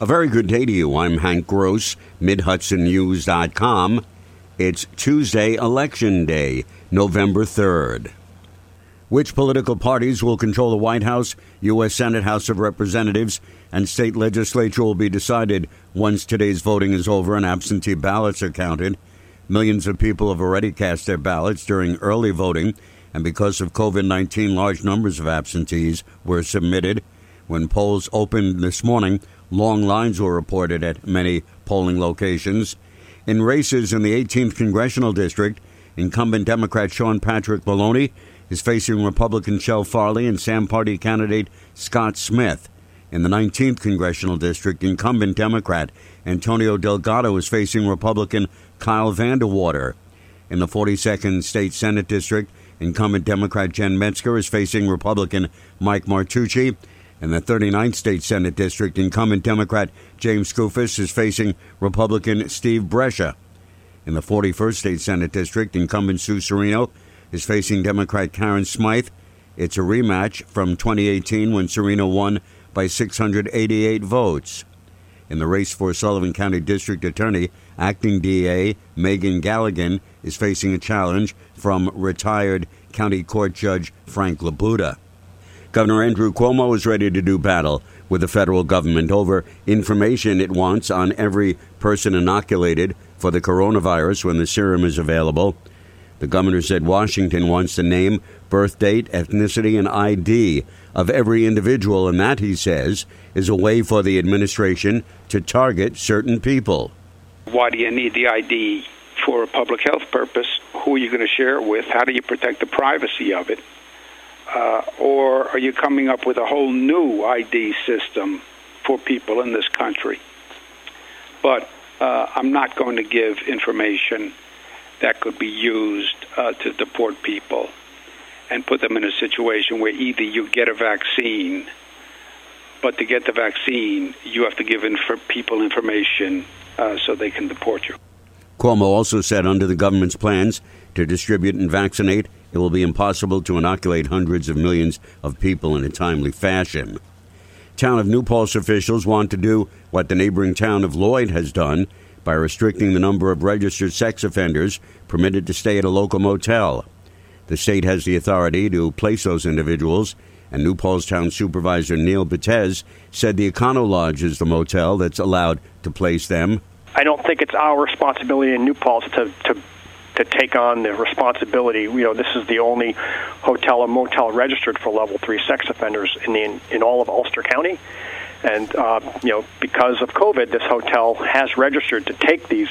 A very good day to you. I'm Hank Gross, MidHudsonNews.com. It's Tuesday, Election Day, November 3rd. Which political parties will control the White House, U.S. Senate, House of Representatives, and state legislature will be decided once today's voting is over and absentee ballots are counted. Millions of people have already cast their ballots during early voting, and because of COVID 19, large numbers of absentees were submitted. When polls opened this morning, long lines were reported at many polling locations. In races in the 18th Congressional District, incumbent Democrat Sean Patrick Maloney is facing Republican Chele Farley and Sam Party candidate Scott Smith. In the 19th Congressional District, incumbent Democrat Antonio Delgado is facing Republican Kyle Van De Water. In the 42nd State Senate District, incumbent Democrat Jen Metzger is facing Republican Mike Martucci. In the 39th State Senate District, incumbent Democrat James Skoufis is facing Republican Steve Brescia. In the 41st State Senate District, incumbent Sue Serino is facing Democrat Karen Smythe. It's a rematch from 2018 when Serino won by 688 votes. In the race for Sullivan County District Attorney, acting DA Megan Galligan is facing a challenge from retired County Court Judge Frank Labuda. Governor Andrew Cuomo is ready to do battle with the federal government over information it wants on every person inoculated for the coronavirus when the serum is available. The governor said Washington wants the name, birth date, ethnicity, and ID of every individual, and that, he says, is a way for the administration to target certain people. Why do you need the ID for a public health purpose? Who are you going to share it with? How do you protect the privacy of it? Uh, or are you coming up with a whole new ID system for people in this country? But uh, I'm not going to give information that could be used uh, to deport people and put them in a situation where either you get a vaccine, but to get the vaccine, you have to give inf- people information uh, so they can deport you. Cuomo also said under the government's plans to distribute and vaccinate, it will be impossible to inoculate hundreds of millions of people in a timely fashion. Town of New Paltz officials want to do what the neighboring town of Lloyd has done by restricting the number of registered sex offenders permitted to stay at a local motel. The state has the authority to place those individuals, and New Paltz Town Supervisor Neil Bettez said the Econo Lodge is the motel that's allowed to place them. I don't think it's our responsibility in New Paltz to, to to take on the responsibility. You know, this is the only hotel or motel registered for level three sex offenders in the in, all of Ulster County. And uh, you know, because of COVID, this hotel has registered to take these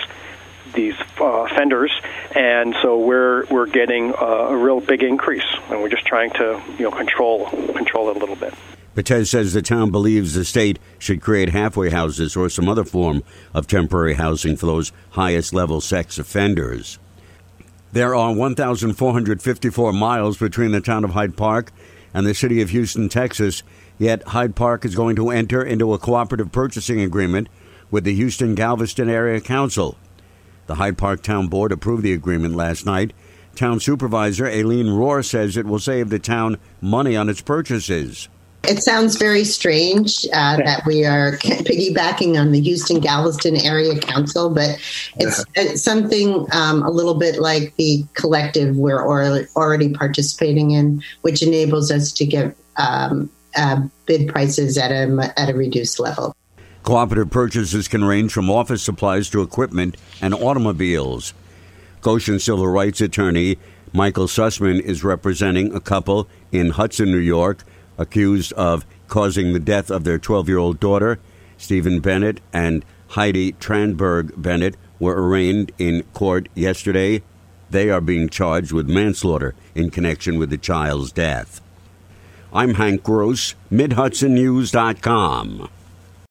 these uh, offenders, and so we're we're getting a, a real big increase, and we're just trying to you know control control it a little bit. Bettez says the town believes the state should create halfway houses or some other form of temporary housing for those highest level sex offenders. There are 1,454 miles between the town of Hyde Park and the city of Houston, Texas, yet Hyde Park is going to enter into a cooperative purchasing agreement with the Houston Galveston Area Council. The Hyde Park Town Board approved the agreement last night. Town Supervisor Aileen Rohr says it will save the town money on its purchases. It sounds very strange uh, that we are piggybacking on the Houston Galveston Area Council, but it's, it's something um, a little bit like the collective we're already participating in, which enables us to get um, uh, bid prices at a, at a reduced level. Cooperative purchases can range from office supplies to equipment and automobiles. Goshen civil rights attorney Michael Sussman is representing a couple in Hudson, New York, accused of causing the death of their 12 year old daughter. Stephen Bennett and Heidi Tranberg Bennett were arraigned in court yesterday. They are being charged with manslaughter in connection with the child's death. I'm Hank Gross, MidHudsonNews.com.